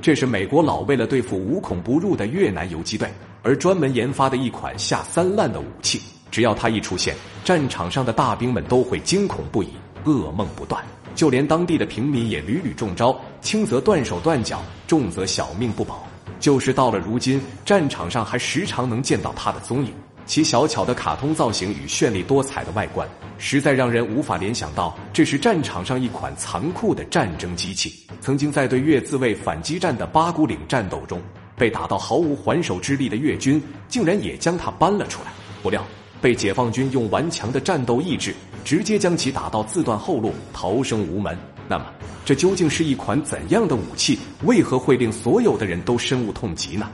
这是美国佬为了对付无孔不入的越南游击队而专门研发的一款下三滥的武器。只要它一出现，战场上的大兵们都会惊恐不已，噩梦不断。就连当地的平民也屡屡中招，轻则断手断脚，重则小命不保。就是到了如今，战场上还时常能见到它的踪影。其小巧的卡通造型与绚丽多彩的外观，实在让人无法联想到这是战场上一款残酷的战争机器。曾经在对越自卫反击战的八股岭战斗中，被打到毫无还手之力的越军，竟然也将它搬了出来。不料被解放军用顽强的战斗意志，直接将其打到自断后路，逃生无门。那么，这究竟是一款怎样的武器？为何会令所有的人都深恶痛疾呢？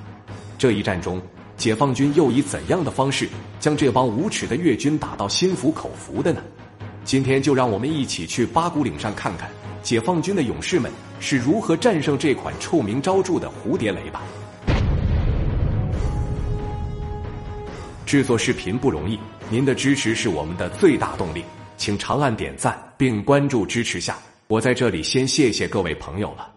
这一战中。解放军又以怎样的方式将这帮无耻的越军打到心服口服的呢？今天就让我们一起去八股岭上看看解放军的勇士们是如何战胜这款臭名昭著的蝴蝶雷吧。制作视频不容易，您的支持是我们的最大动力，请长按点赞并关注支持下。我在这里先谢谢各位朋友了。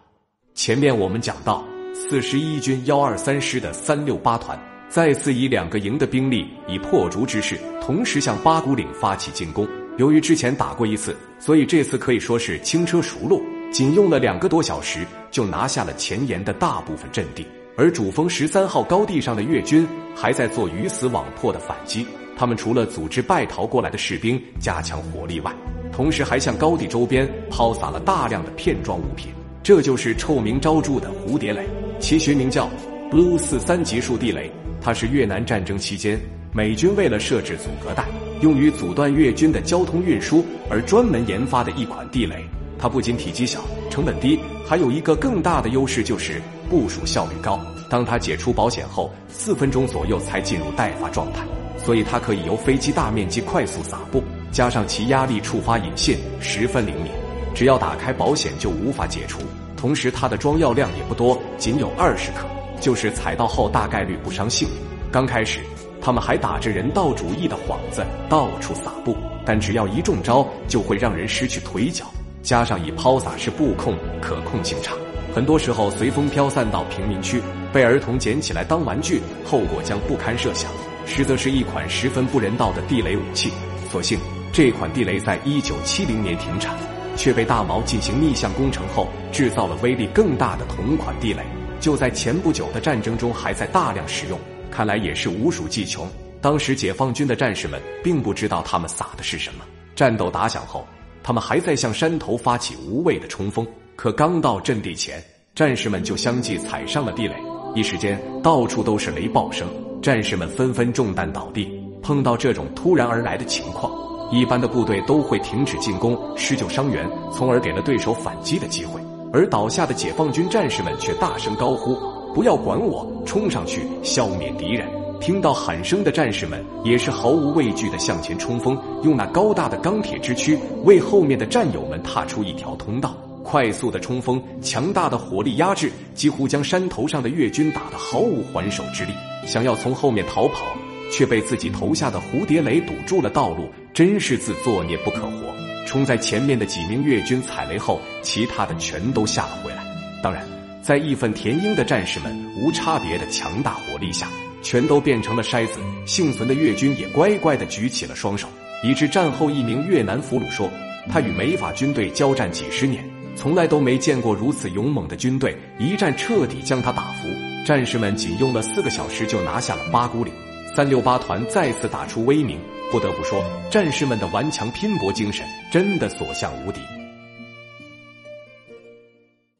前面我们讲到四十一军幺二三师的三六八团。再次以两个营的兵力，以破竹之势，同时向八股岭发起进攻。由于之前打过一次，所以这次可以说是轻车熟路，仅用了两个多小时就拿下了前沿的大部分阵地。而主峰十三号高地上的越军还在做鱼死网破的反击。他们除了组织败逃过来的士兵加强火力外，同时还向高地周边抛洒了大量的片状物品。这就是臭名昭著的蝴蝶雷，其学名叫 Blue 四三级数地雷。它是越南战争期间美军为了设置阻隔带，用于阻断越军的交通运输而专门研发的一款地雷。它不仅体积小、成本低，还有一个更大的优势就是部署效率高。当它解除保险后，四分钟左右才进入待发状态，所以它可以由飞机大面积快速撒布，加上其压力触发引信十分灵敏，只要打开保险就无法解除。同时，它的装药量也不多，仅有二十克。就是踩到后大概率不伤性。刚开始，他们还打着人道主义的幌子到处撒布，但只要一中招，就会让人失去腿脚。加上以抛洒式布控，可控性差，很多时候随风飘散到平民区，被儿童捡起来当玩具，后果将不堪设想。实则是一款十分不人道的地雷武器。所幸这款地雷在一九七零年停产，却被大毛进行逆向工程后，制造了威力更大的同款地雷。就在前不久的战争中，还在大量使用，看来也是无鼠计穷。当时解放军的战士们并不知道他们撒的是什么。战斗打响后，他们还在向山头发起无谓的冲锋，可刚到阵地前，战士们就相继踩上了地雷，一时间到处都是雷爆声，战士们纷纷中弹倒地。碰到这种突然而来的情况，一般的部队都会停止进攻，施救伤员，从而给了对手反击的机会。而倒下的解放军战士们却大声高呼：“不要管我，冲上去消灭敌人！”听到喊声的战士们也是毫无畏惧的向前冲锋，用那高大的钢铁之躯为后面的战友们踏出一条通道。快速的冲锋，强大的火力压制，几乎将山头上的越军打得毫无还手之力。想要从后面逃跑，却被自己投下的蝴蝶雷堵住了道路，真是自作孽不可活。冲在前面的几名越军踩雷后，其他的全都下了回来。当然，在义愤填膺的战士们无差别的强大火力下，全都变成了筛子。幸存的越军也乖乖的举起了双手。以致战后一名越南俘虏说：“他与美法军队交战几十年，从来都没见过如此勇猛的军队，一战彻底将他打服。”战士们仅用了四个小时就拿下了八股岭，三六八团再次打出威名。不得不说，战士们的顽强拼搏精神真的所向无敌。